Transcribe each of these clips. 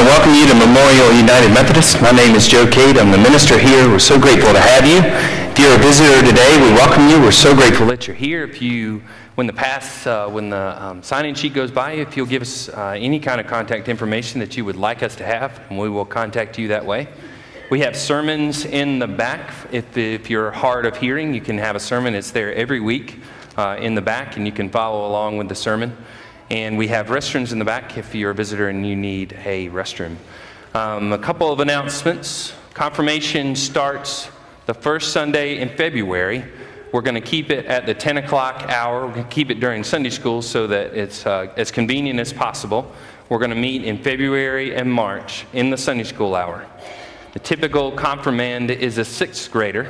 to welcome you to Memorial United Methodist. My name is Joe Cade. I'm the minister here. We're so grateful to have you. If you're a visitor today, we welcome you. We're so grateful that you're here. If you, when the pass, uh, when the um, sign-in sheet goes by, if you'll give us uh, any kind of contact information that you would like us to have, and we will contact you that way. We have sermons in the back. If, if you're hard of hearing, you can have a sermon. It's there every week uh, in the back, and you can follow along with the sermon. And we have restrooms in the back if you're a visitor and you need a restroom. Um, a couple of announcements. Confirmation starts the first Sunday in February. We're going to keep it at the 10 o'clock hour. We're going to keep it during Sunday school so that it's uh, as convenient as possible. We're going to meet in February and March in the Sunday school hour. The typical confirmand is a sixth grader.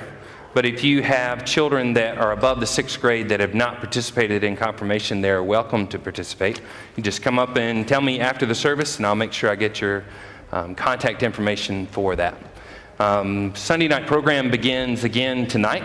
But if you have children that are above the sixth grade that have not participated in confirmation, they're welcome to participate. You just come up and tell me after the service, and I'll make sure I get your um, contact information for that. Um, Sunday night program begins again tonight.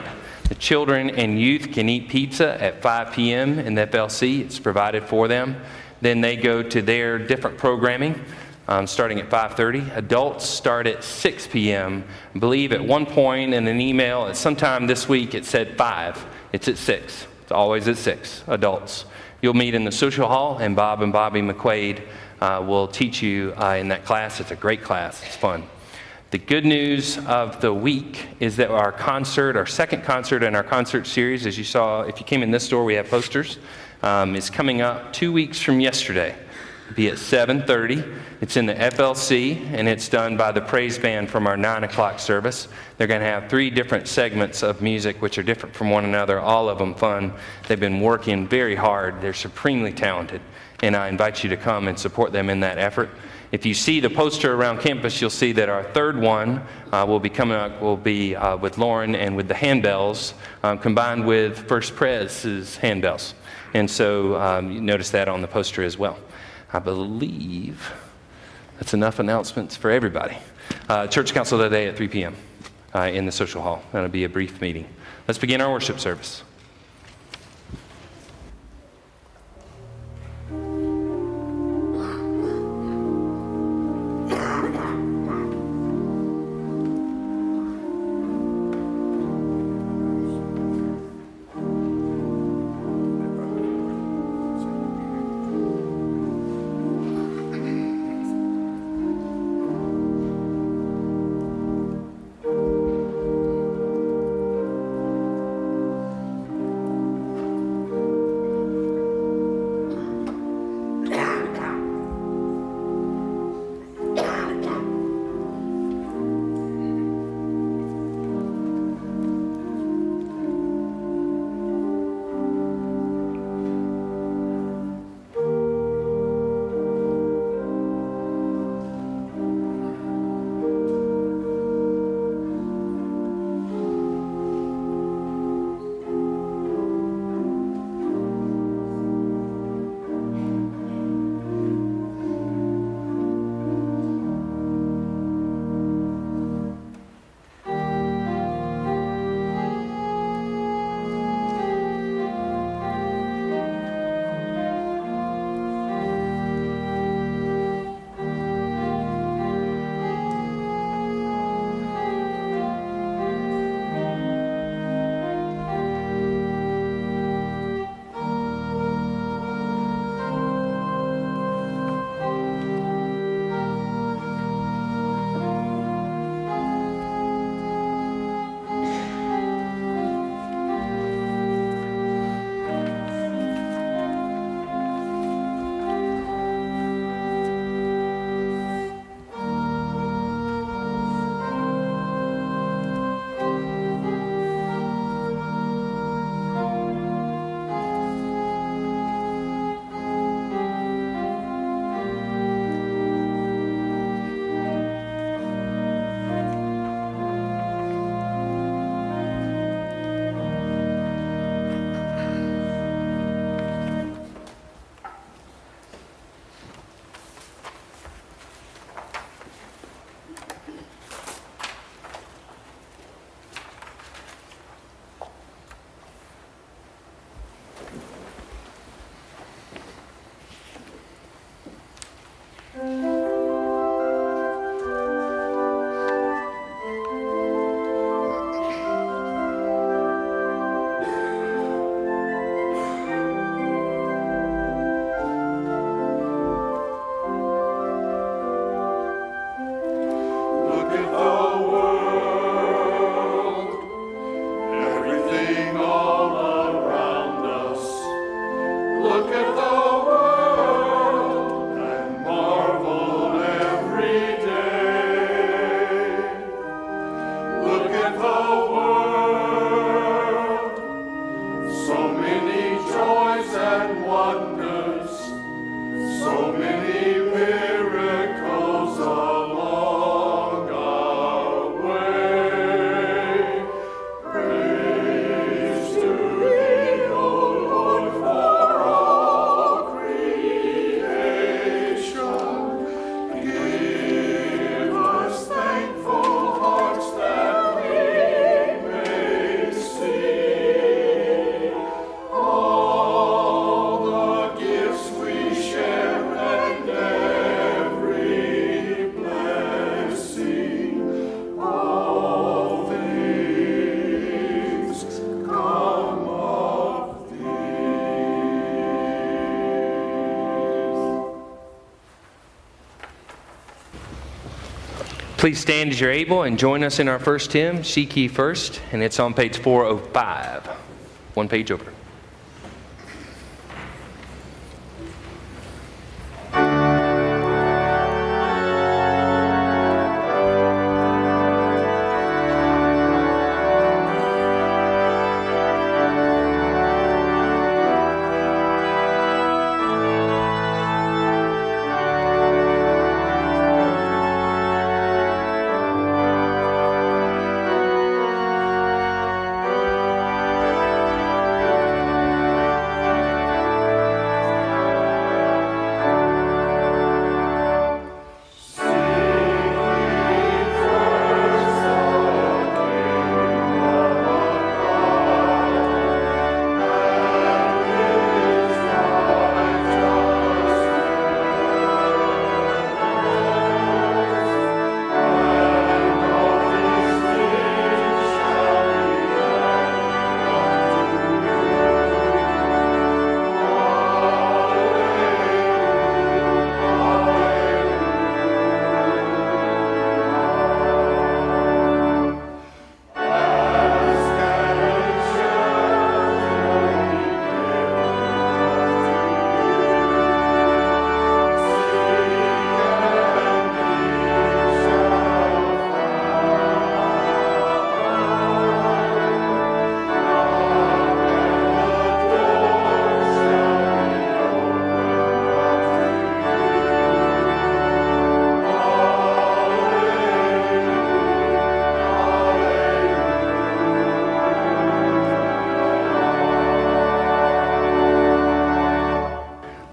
The children and youth can eat pizza at 5 p.m. in the FLC. It's provided for them. Then they go to their different programming um, starting at 5.30 adults start at 6 p.m I believe at one point in an email at sometime this week it said 5 it's at 6 it's always at 6 adults. You'll meet in the social hall and bob and bobby mcquaid uh, will teach you uh, in that class. It's a great class. It's fun. The good news of the week is that our concert our second concert in our concert series as you saw if you came in this door we have posters um, is coming up two weeks from yesterday be at 7.30 it's in the flc and it's done by the praise band from our 9 o'clock service. They're going to have three different segments of music which are different from one another all of them fun. They've been working very hard. They're supremely talented and i invite you to come and support them in that effort. If you see the poster around campus you'll see that our third one uh, will be coming up will be uh, with lauren and with the handbells um, combined with first pres's handbells. And so um, you notice that on the poster as well I believe that's enough announcements for everybody. Uh, church council today at 3 p.m. Uh, in the social hall. That'll be a brief meeting. Let's begin our worship service. Please stand as you're able and join us in our first hymn, Seek Ye First, and it's on page 405, one page over.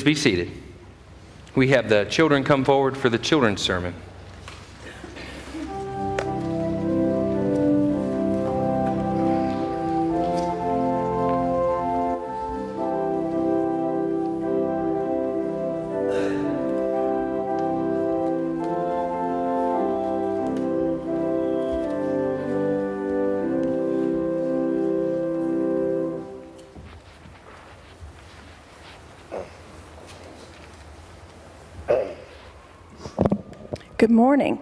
Please be seated. We have the children come forward for the children's sermon. Morning.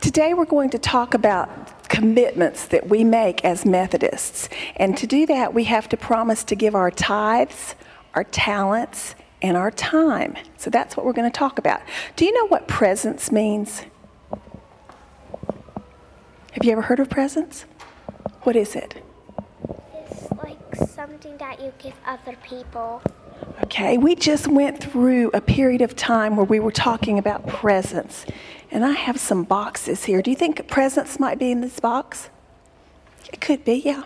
Today we're going to talk about commitments that we make as Methodists. And to do that, we have to promise to give our tithes, our talents, and our time. So that's what we're going to talk about. Do you know what presence means? Have you ever heard of presents? What is it? It's like something that you give other people. Okay, we just went through a period of time where we were talking about presents. And I have some boxes here. Do you think presents might be in this box? It could be, yeah.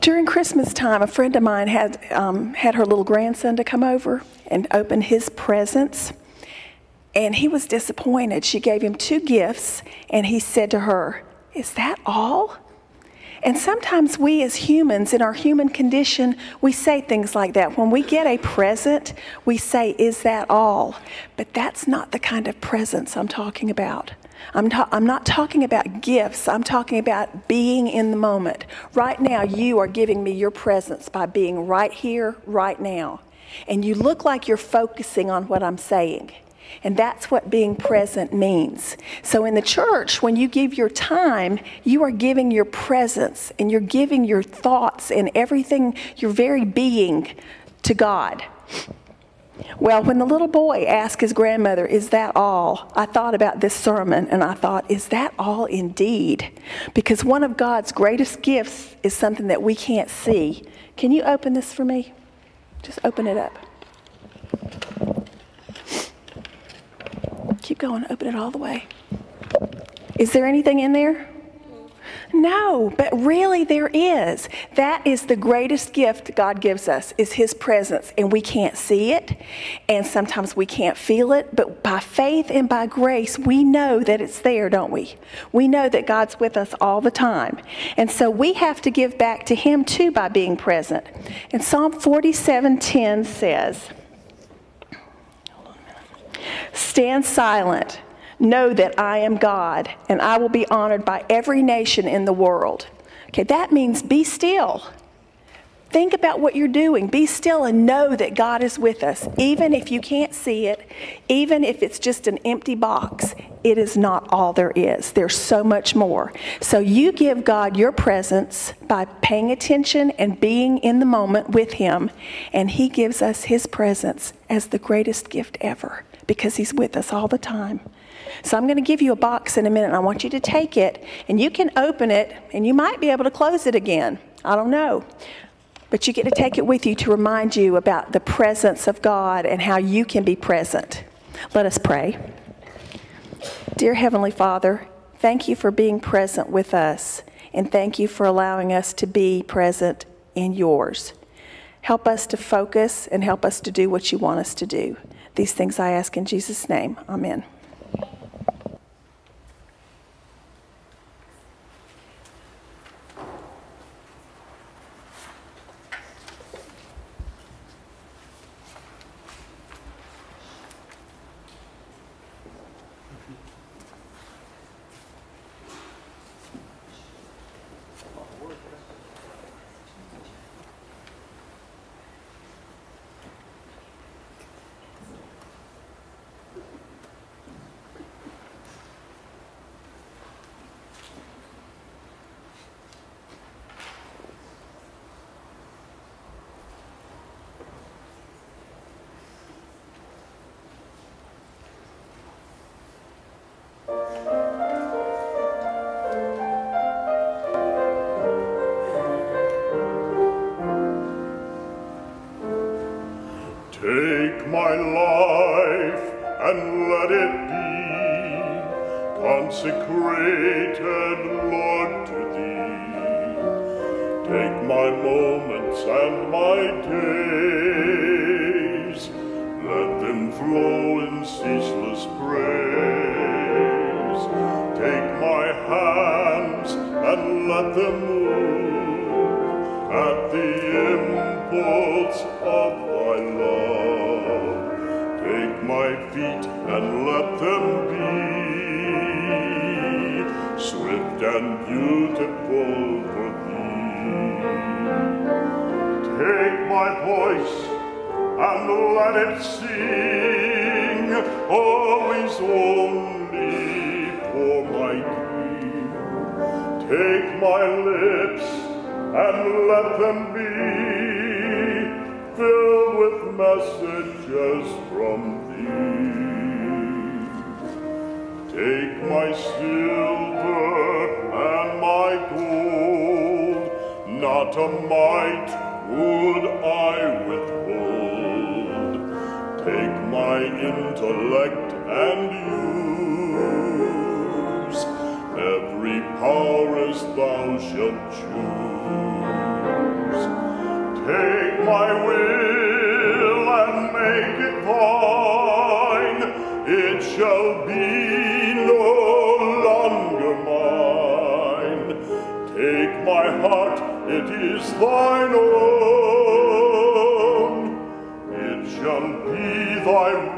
During Christmas time, a friend of mine had, um, had her little grandson to come over and open his presents. And he was disappointed. She gave him two gifts, and he said to her, Is that all? And sometimes we as humans, in our human condition, we say things like that. When we get a present, we say, Is that all? But that's not the kind of presence I'm talking about. I'm, ta- I'm not talking about gifts. I'm talking about being in the moment. Right now, you are giving me your presence by being right here, right now. And you look like you're focusing on what I'm saying. And that's what being present means. So in the church, when you give your time, you are giving your presence and you're giving your thoughts and everything, your very being to God. Well, when the little boy asked his grandmother, Is that all? I thought about this sermon and I thought, Is that all indeed? Because one of God's greatest gifts is something that we can't see. Can you open this for me? Just open it up. Keep going, open it all the way. Is there anything in there? No, but really there is. That is the greatest gift God gives us is his presence and we can't see it and sometimes we can't feel it, but by faith and by grace we know that it's there, don't we? We know that God's with us all the time. And so we have to give back to him too by being present. And Psalm 47:10 says, Stand silent Know that I am God, and I will be honored by every nation in the world. Okay, that means be still. Think about what you're doing. Be still and know that God is with us. Even if you can't see it, even if it's just an empty box, it is not all there is. There's so much more. So you give God your presence by paying attention and being in the moment with Him, and He gives us His presence as the greatest gift ever because He's with us all the time. So I'm going to give you a box in a minute, and I want you to take it, and you can open it, and you might be able to close it again. I don't know. But you get to take it with you to remind you about the presence of God and how you can be present. Let us pray. Dear Heavenly Father, thank you for being present with us, and thank you for allowing us to be present in yours. Help us to focus and help us to do what you want us to do. These things I ask in Jesus' name. Amen. My life and let it be consecrated, Lord, to thee. Take my moments and my days, let them flow in ceaseless praise. Take my hands and let them move at the impulse of my feet and let them be swift and beautiful for thee. Take my voice and let it sing oh, always only for my King. Take my lips and let them be filled with messages from Take my silver and my gold, not a mite would I withhold. Take my intellect and use every power as thou shalt choose. Take my will is thine own. It shall be thy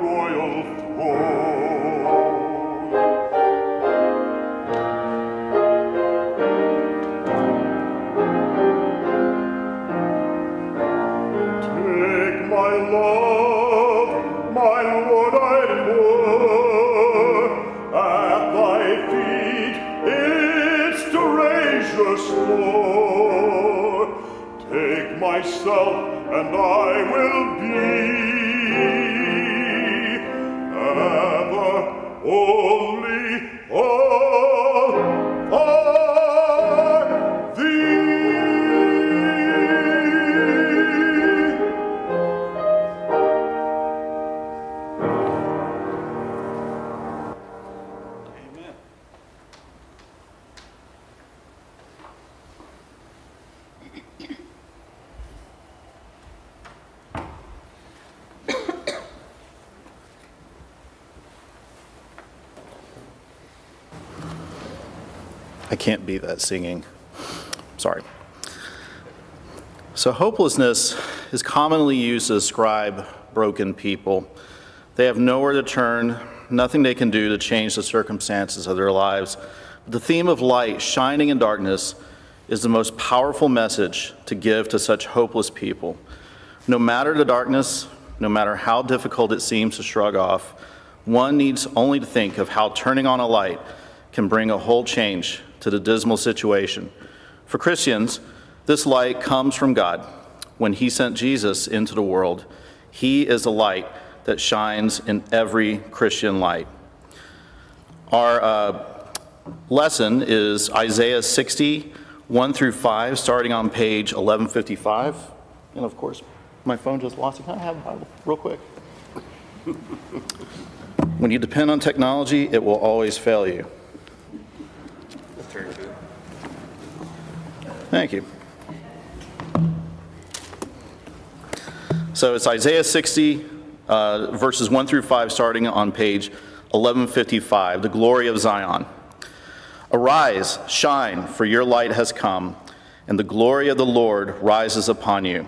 can't beat that singing. Sorry. So, hopelessness is commonly used to describe broken people. They have nowhere to turn, nothing they can do to change the circumstances of their lives. The theme of light shining in darkness is the most powerful message to give to such hopeless people. No matter the darkness, no matter how difficult it seems to shrug off, one needs only to think of how turning on a light can bring a whole change to the dismal situation. For Christians, this light comes from God. When He sent Jesus into the world, He is a light that shines in every Christian light. Our uh, lesson is Isaiah 60, 1 through 5, starting on page 1155. And of course, my phone just lost it. Can I have a Bible real quick? when you depend on technology, it will always fail you. Thank you. So it's Isaiah 60, uh, verses 1 through 5, starting on page 1155, the glory of Zion. Arise, shine, for your light has come, and the glory of the Lord rises upon you.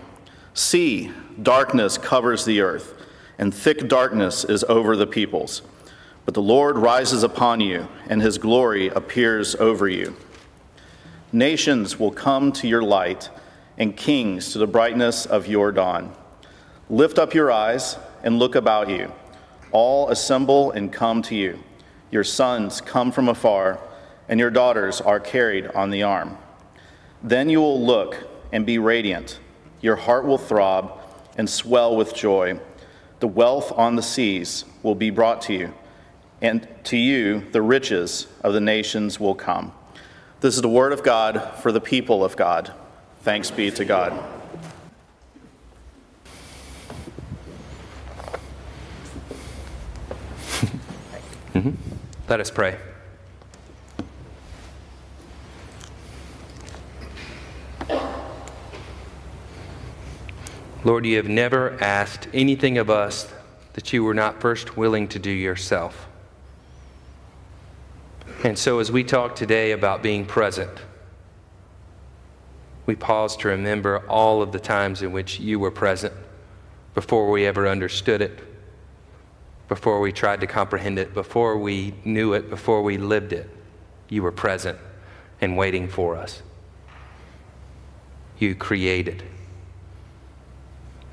See, darkness covers the earth, and thick darkness is over the peoples. But the Lord rises upon you, and his glory appears over you. Nations will come to your light, and kings to the brightness of your dawn. Lift up your eyes and look about you. All assemble and come to you. Your sons come from afar, and your daughters are carried on the arm. Then you will look and be radiant. Your heart will throb and swell with joy. The wealth on the seas will be brought to you, and to you the riches of the nations will come. This is the word of God for the people of God. Thanks be to God. Mm-hmm. Let us pray. Lord, you have never asked anything of us that you were not first willing to do yourself. And so, as we talk today about being present, we pause to remember all of the times in which you were present before we ever understood it, before we tried to comprehend it, before we knew it, before we lived it. You were present and waiting for us. You created.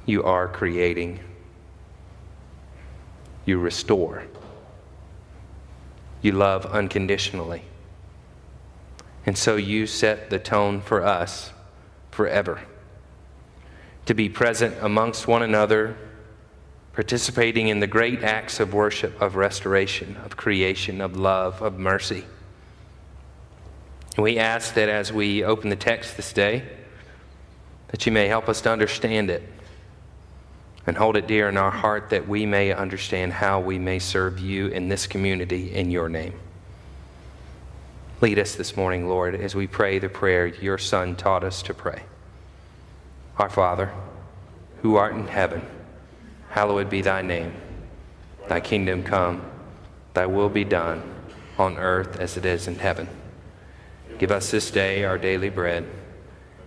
You are creating. You restore. You love unconditionally. And so you set the tone for us forever to be present amongst one another, participating in the great acts of worship, of restoration, of creation, of love, of mercy. We ask that as we open the text this day, that you may help us to understand it and hold it dear in our heart that we may understand how we may serve you in this community in your name. Lead us this morning, Lord, as we pray the prayer your Son taught us to pray. Our Father, who art in heaven, hallowed be thy name. Thy kingdom come, thy will be done on earth as it is in heaven. Give us this day our daily bread,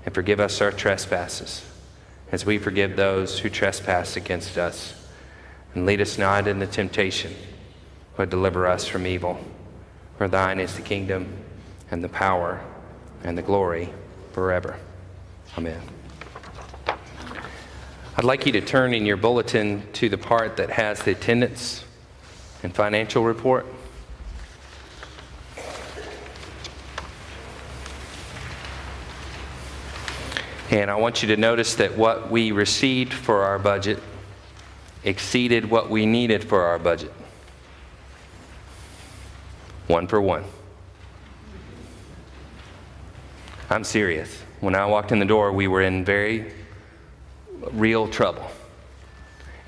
and forgive us our trespasses as we forgive those who trespass against us. And lead us not into temptation, but deliver us from evil. For thine is the kingdom, and the power, and the glory forever. Amen. I'd like you to turn in your bulletin to the part that has the attendance and financial report. And I want you to notice that what we received for our budget exceeded what we needed for our budget. One for one. I'm serious. When I walked in the door, we were in very real trouble.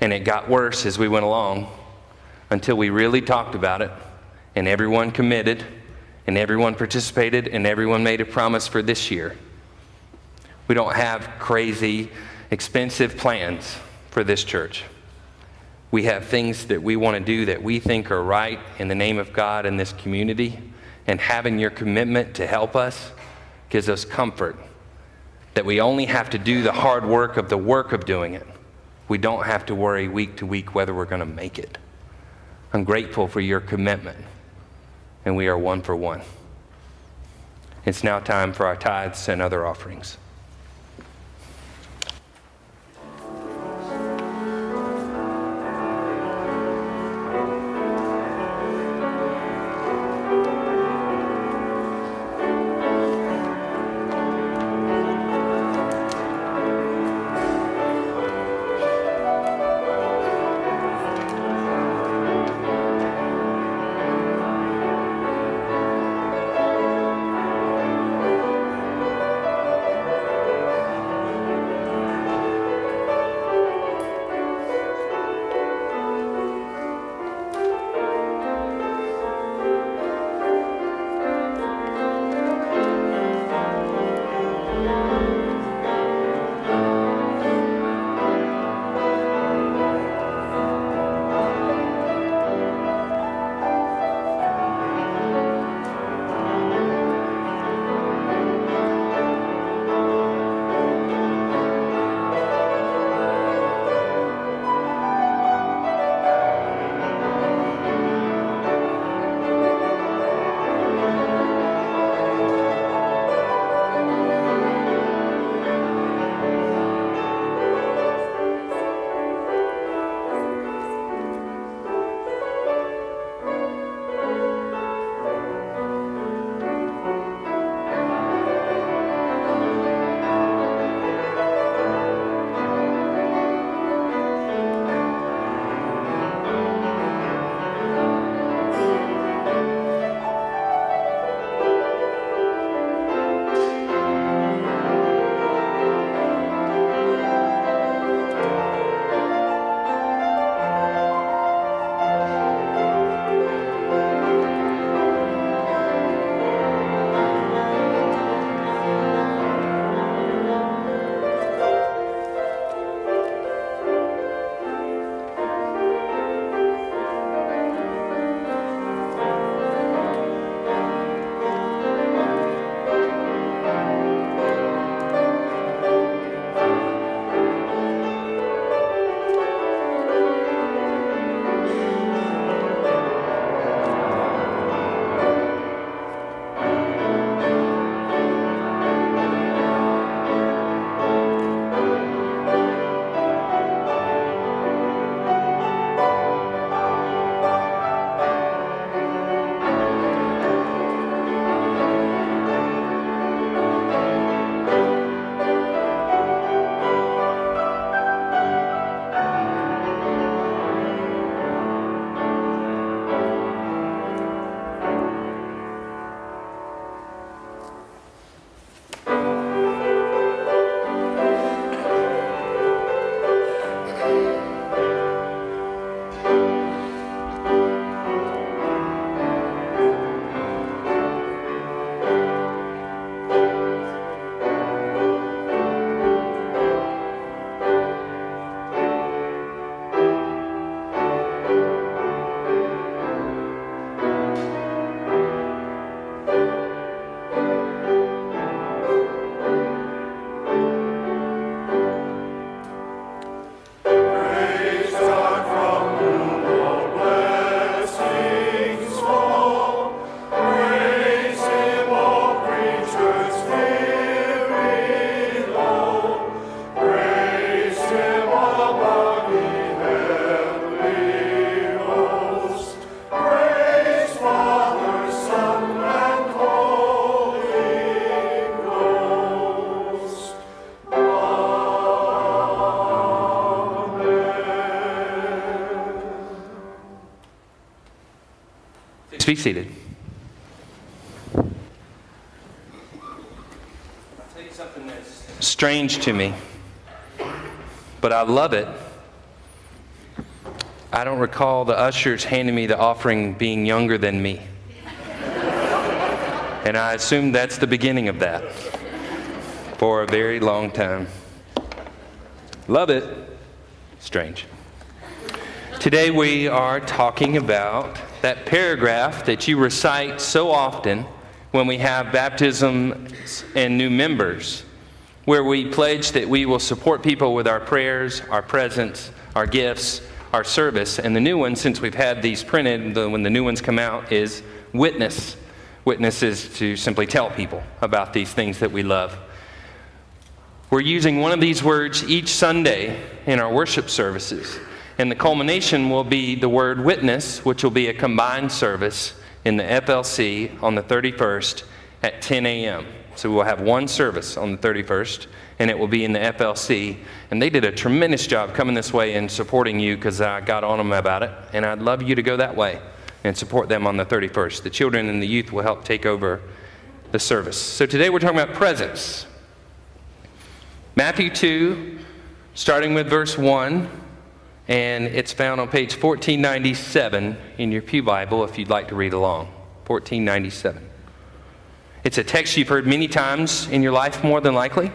And it got worse as we went along until we really talked about it and everyone committed and everyone participated and everyone made a promise for this year. We don't have crazy, expensive plans for this church. We have things that we want to do that we think are right in the name of God in this community. And having your commitment to help us gives us comfort that we only have to do the hard work of the work of doing it. We don't have to worry week to week whether we're going to make it. I'm grateful for your commitment, and we are one for one. It's now time for our tithes and other offerings. Be seated. Strange to me, but I love it. I don't recall the ushers handing me the offering being younger than me. and I assume that's the beginning of that for a very long time. Love it. Strange. Today we are talking about that paragraph that you recite so often when we have baptism and new members, where we pledge that we will support people with our prayers, our presence, our gifts, our service. And the new one, since we've had these printed, the, when the new ones come out, is witness. Witness is to simply tell people about these things that we love. We're using one of these words each Sunday in our worship services. And the culmination will be the word witness, which will be a combined service in the FLC on the 31st at 10 a.m. So we'll have one service on the 31st, and it will be in the FLC. And they did a tremendous job coming this way and supporting you because I got on them about it. And I'd love you to go that way and support them on the 31st. The children and the youth will help take over the service. So today we're talking about presence. Matthew 2, starting with verse 1, and it's found on page 1497 in your Pew Bible if you'd like to read along. 1497. It's a text you've heard many times in your life, more than likely,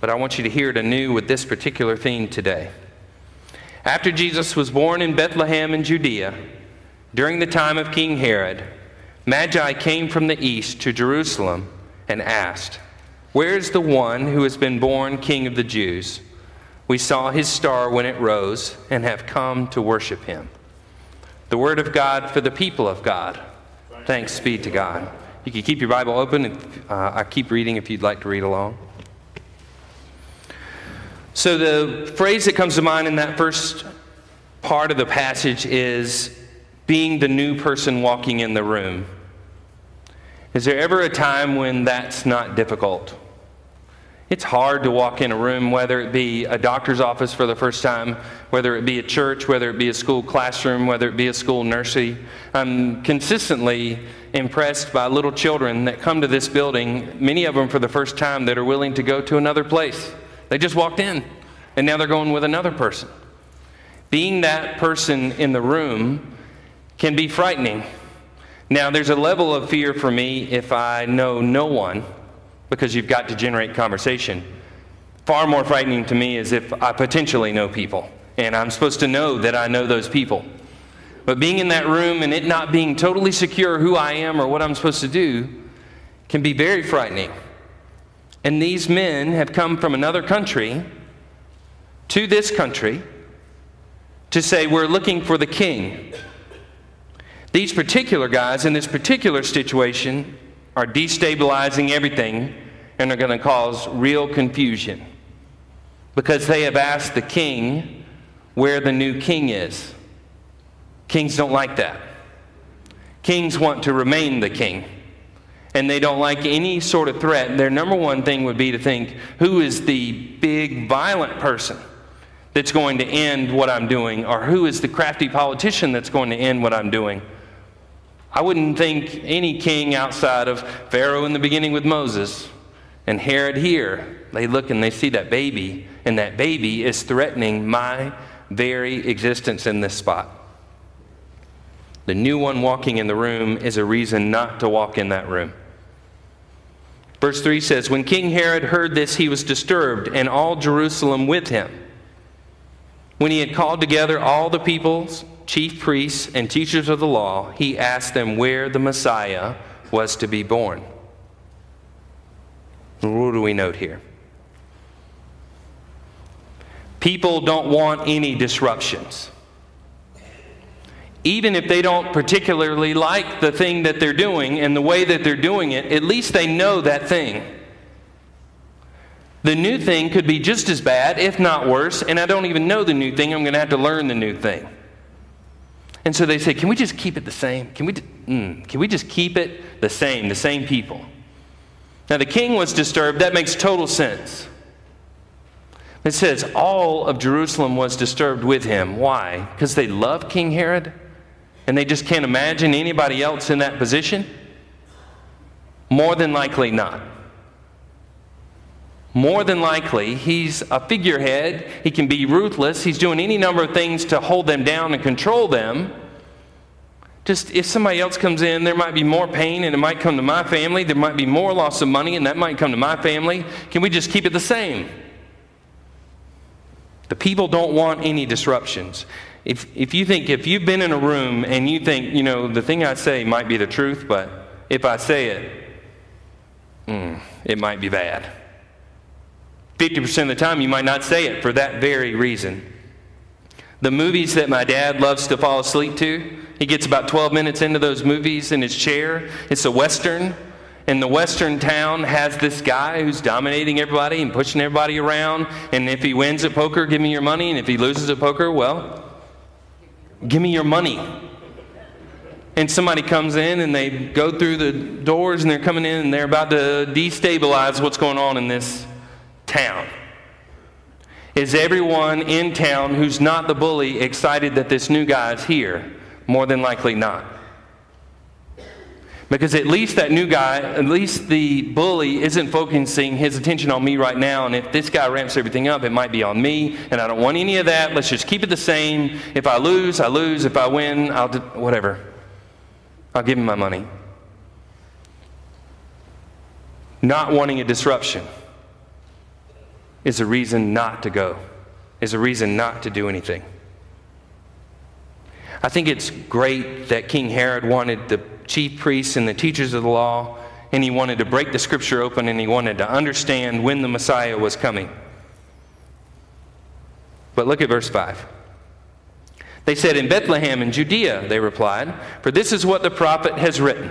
but I want you to hear it anew with this particular theme today. After Jesus was born in Bethlehem in Judea, during the time of King Herod, Magi came from the east to Jerusalem and asked, where is the one who has been born King of the Jews? We saw his star when it rose and have come to worship him. The word of God for the people of God. Thanks be to God. You can keep your Bible open. If, uh, I keep reading if you'd like to read along. So, the phrase that comes to mind in that first part of the passage is being the new person walking in the room. Is there ever a time when that's not difficult? It's hard to walk in a room, whether it be a doctor's office for the first time, whether it be a church, whether it be a school classroom, whether it be a school nursery. I'm consistently impressed by little children that come to this building, many of them for the first time, that are willing to go to another place. They just walked in, and now they're going with another person. Being that person in the room can be frightening. Now, there's a level of fear for me if I know no one because you've got to generate conversation. Far more frightening to me is if I potentially know people and I'm supposed to know that I know those people. But being in that room and it not being totally secure who I am or what I'm supposed to do can be very frightening. And these men have come from another country to this country to say, We're looking for the king. These particular guys in this particular situation are destabilizing everything and are going to cause real confusion because they have asked the king where the new king is. Kings don't like that. Kings want to remain the king. And they don't like any sort of threat. Their number one thing would be to think who is the big violent person that's going to end what I'm doing, or who is the crafty politician that's going to end what I'm doing. I wouldn't think any king outside of Pharaoh in the beginning with Moses and Herod here, they look and they see that baby, and that baby is threatening my very existence in this spot. The new one walking in the room is a reason not to walk in that room. Verse 3 says When King Herod heard this, he was disturbed, and all Jerusalem with him. When he had called together all the peoples, chief priests, and teachers of the law, he asked them where the Messiah was to be born. What do we note here? People don't want any disruptions. Even if they don't particularly like the thing that they're doing and the way that they're doing it, at least they know that thing. The new thing could be just as bad, if not worse, and I don't even know the new thing. I'm going to have to learn the new thing. And so they say, can we just keep it the same? Can we, mm, can we just keep it the same, the same people? Now, the king was disturbed. That makes total sense. It says all of Jerusalem was disturbed with him. Why? Because they love King Herod? and they just can't imagine anybody else in that position? More than likely not. More than likely, he's a figurehead. He can be ruthless. He's doing any number of things to hold them down and control them. Just if somebody else comes in, there might be more pain and it might come to my family. There might be more loss of money and that might come to my family. Can we just keep it the same? The people don't want any disruptions. If, if you think, if you've been in a room and you think, you know, the thing I say might be the truth, but if I say it, mm, it might be bad. 50% of the time, you might not say it for that very reason. The movies that my dad loves to fall asleep to, he gets about 12 minutes into those movies in his chair. It's a Western. And the Western town has this guy who's dominating everybody and pushing everybody around. And if he wins at poker, give me your money. And if he loses at poker, well, give me your money. And somebody comes in and they go through the doors and they're coming in and they're about to destabilize what's going on in this town. Is everyone in town who's not the bully excited that this new guy is here? More than likely not. Because at least that new guy, at least the bully isn't focusing his attention on me right now. And if this guy ramps everything up, it might be on me. And I don't want any of that. Let's just keep it the same. If I lose, I lose. If I win, I'll do whatever. I'll give him my money. Not wanting a disruption is a reason not to go, is a reason not to do anything. I think it's great that King Herod wanted the chief priests and the teachers of the law, and he wanted to break the scripture open and he wanted to understand when the Messiah was coming. But look at verse 5. They said, In Bethlehem in Judea, they replied, for this is what the prophet has written.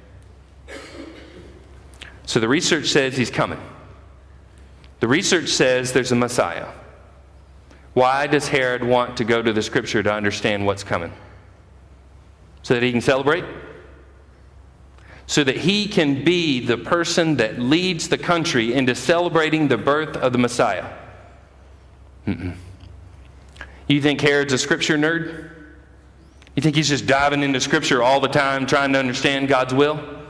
So the research says he's coming. The research says there's a Messiah. Why does Herod want to go to the scripture to understand what's coming? So that he can celebrate? So that he can be the person that leads the country into celebrating the birth of the Messiah. Mm-mm. You think Herod's a scripture nerd? You think he's just diving into scripture all the time trying to understand God's will?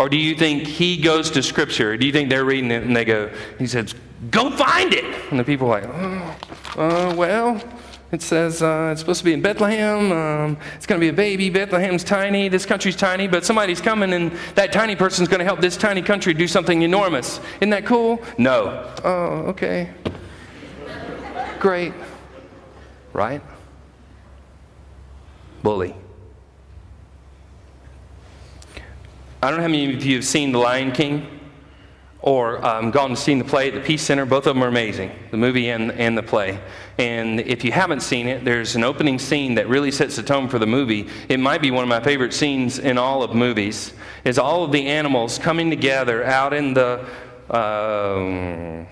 Or do you think he goes to Scripture? Do you think they're reading it and they go, he says, go find it? And the people are like, oh, uh, well, it says uh, it's supposed to be in Bethlehem. Um, it's going to be a baby. Bethlehem's tiny. This country's tiny, but somebody's coming, and that tiny person's going to help this tiny country do something enormous. Isn't that cool? No. Oh, okay. Great. Right? Bully. I don't know how many of you have seen The Lion King or um, gone to see the play at the Peace Center. Both of them are amazing, the movie and, and the play. And if you haven't seen it, there's an opening scene that really sets the tone for the movie. It might be one of my favorite scenes in all of movies, is all of the animals coming together out in the uh,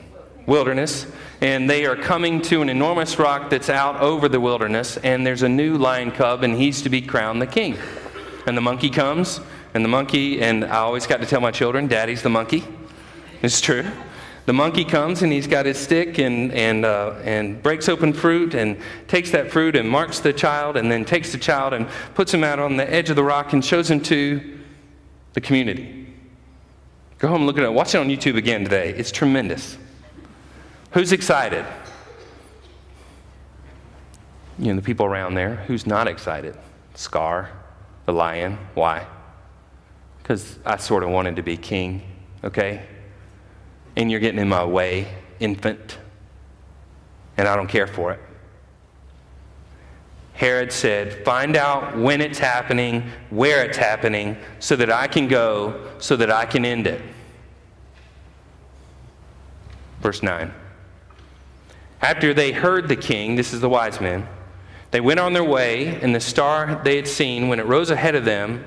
wilderness, and they are coming to an enormous rock that's out over the wilderness, and there's a new lion cub, and he's to be crowned the king. And the monkey comes, and the monkey, and I always got to tell my children, Daddy's the monkey. It's true. The monkey comes and he's got his stick and, and, uh, and breaks open fruit and takes that fruit and marks the child and then takes the child and puts him out on the edge of the rock and shows him to the community. Go home and look at it. Watch it on YouTube again today. It's tremendous. Who's excited? You know, the people around there. Who's not excited? Scar, the lion. Why? Because I sort of wanted to be king, okay? And you're getting in my way, infant, and I don't care for it. Herod said, Find out when it's happening, where it's happening, so that I can go, so that I can end it. Verse 9. After they heard the king, this is the wise men, They went on their way, and the star they had seen, when it rose ahead of them,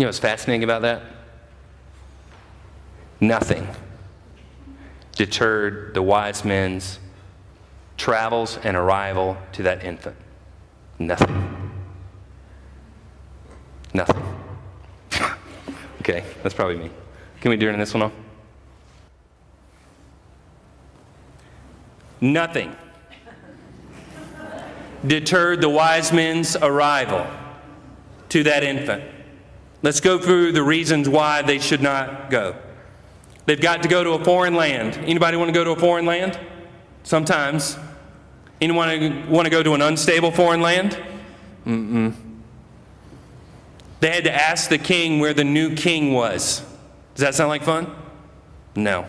You know what's fascinating about that? Nothing deterred the wise men's travels and arrival to that infant. Nothing. Nothing. okay, that's probably me. Can we do it in this one off? Nothing deterred the wise men's arrival to that infant. Let's go through the reasons why they should not go. They've got to go to a foreign land. Anybody want to go to a foreign land? Sometimes. Anyone want to go to an unstable foreign land? Mm-mm. They had to ask the king where the new king was. Does that sound like fun? No.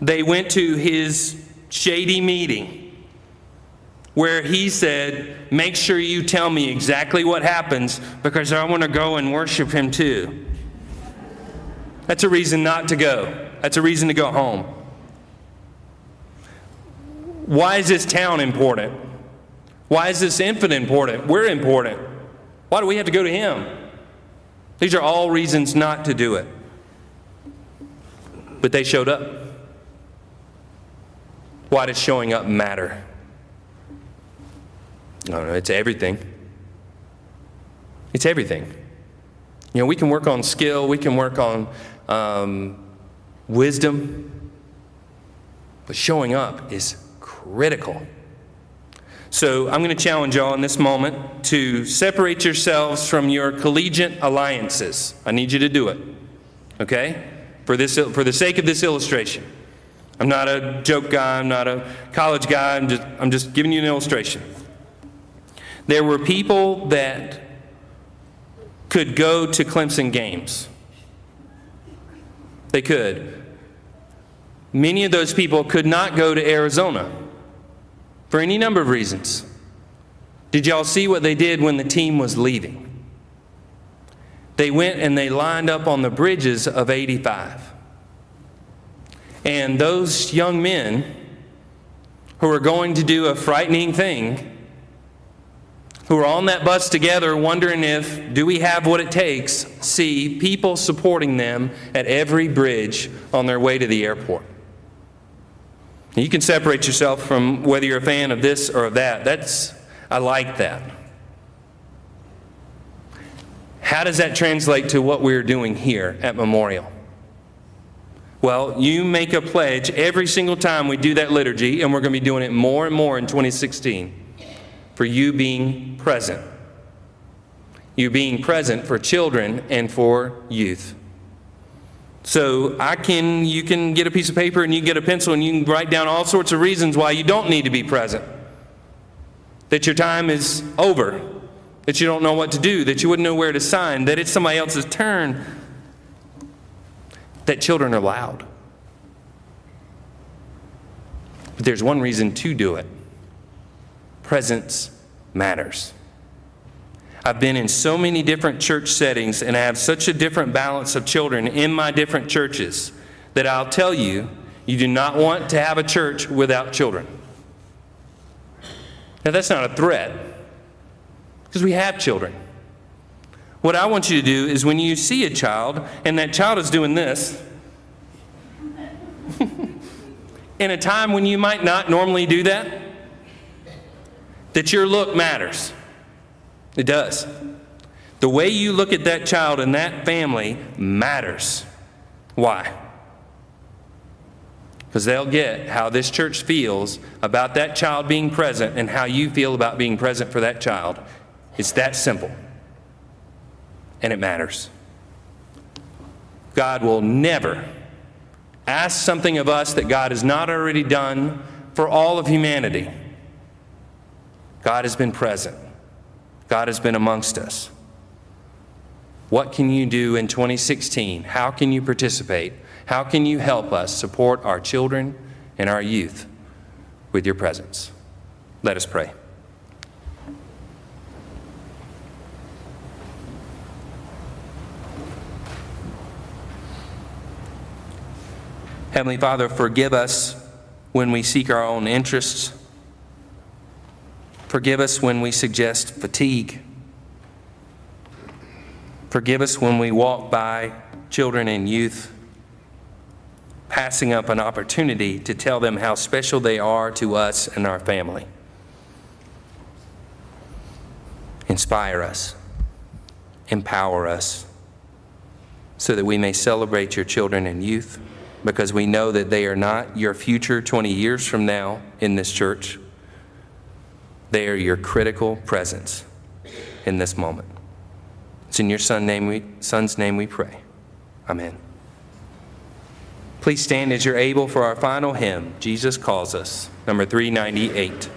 They went to his shady meeting where he said, Make sure you tell me exactly what happens because I want to go and worship him too. That's a reason not to go. That's a reason to go home. Why is this town important? Why is this infant important? We're important. Why do we have to go to him? These are all reasons not to do it. But they showed up. Why does showing up matter? Don't know, it's everything. It's everything. You know, we can work on skill, we can work on um, wisdom, but showing up is critical. So I'm going to challenge y'all in this moment to separate yourselves from your collegiate alliances. I need you to do it, okay? For, this, for the sake of this illustration. I'm not a joke guy, I'm not a college guy, I'm just, I'm just giving you an illustration. There were people that could go to Clemson games. They could. Many of those people could not go to Arizona for any number of reasons. Did y'all see what they did when the team was leaving? They went and they lined up on the bridges of 85. And those young men who were going to do a frightening thing who are on that bus together wondering if do we have what it takes see people supporting them at every bridge on their way to the airport? You can separate yourself from whether you're a fan of this or of that. That's i like that. How does that translate to what we're doing here at memorial? Well, you make a pledge every single time we do that liturgy, and we're going to be doing it more and more in 2016 for you being present. You being present for children and for youth. So I can you can get a piece of paper and you can get a pencil and you can write down all sorts of reasons why you don't need to be present. That your time is over. That you don't know what to do, that you wouldn't know where to sign, that it's somebody else's turn. That children are loud. But there's one reason to do it presence matters. I've been in so many different church settings and I have such a different balance of children in my different churches that I'll tell you, you do not want to have a church without children. Now, that's not a threat because we have children. What I want you to do is when you see a child and that child is doing this, in a time when you might not normally do that, that your look matters. It does. The way you look at that child and that family matters. Why? Because they'll get how this church feels about that child being present and how you feel about being present for that child. It's that simple. And it matters. God will never ask something of us that God has not already done for all of humanity. God has been present. God has been amongst us. What can you do in 2016? How can you participate? How can you help us support our children and our youth with your presence? Let us pray. Heavenly Father, forgive us when we seek our own interests. Forgive us when we suggest fatigue. Forgive us when we walk by children and youth, passing up an opportunity to tell them how special they are to us and our family. Inspire us, empower us, so that we may celebrate your children and youth, because we know that they are not your future 20 years from now in this church. They are your critical presence in this moment. It's in your son name we, son's name we pray. Amen. Please stand as you're able for our final hymn, Jesus Calls Us, number 398.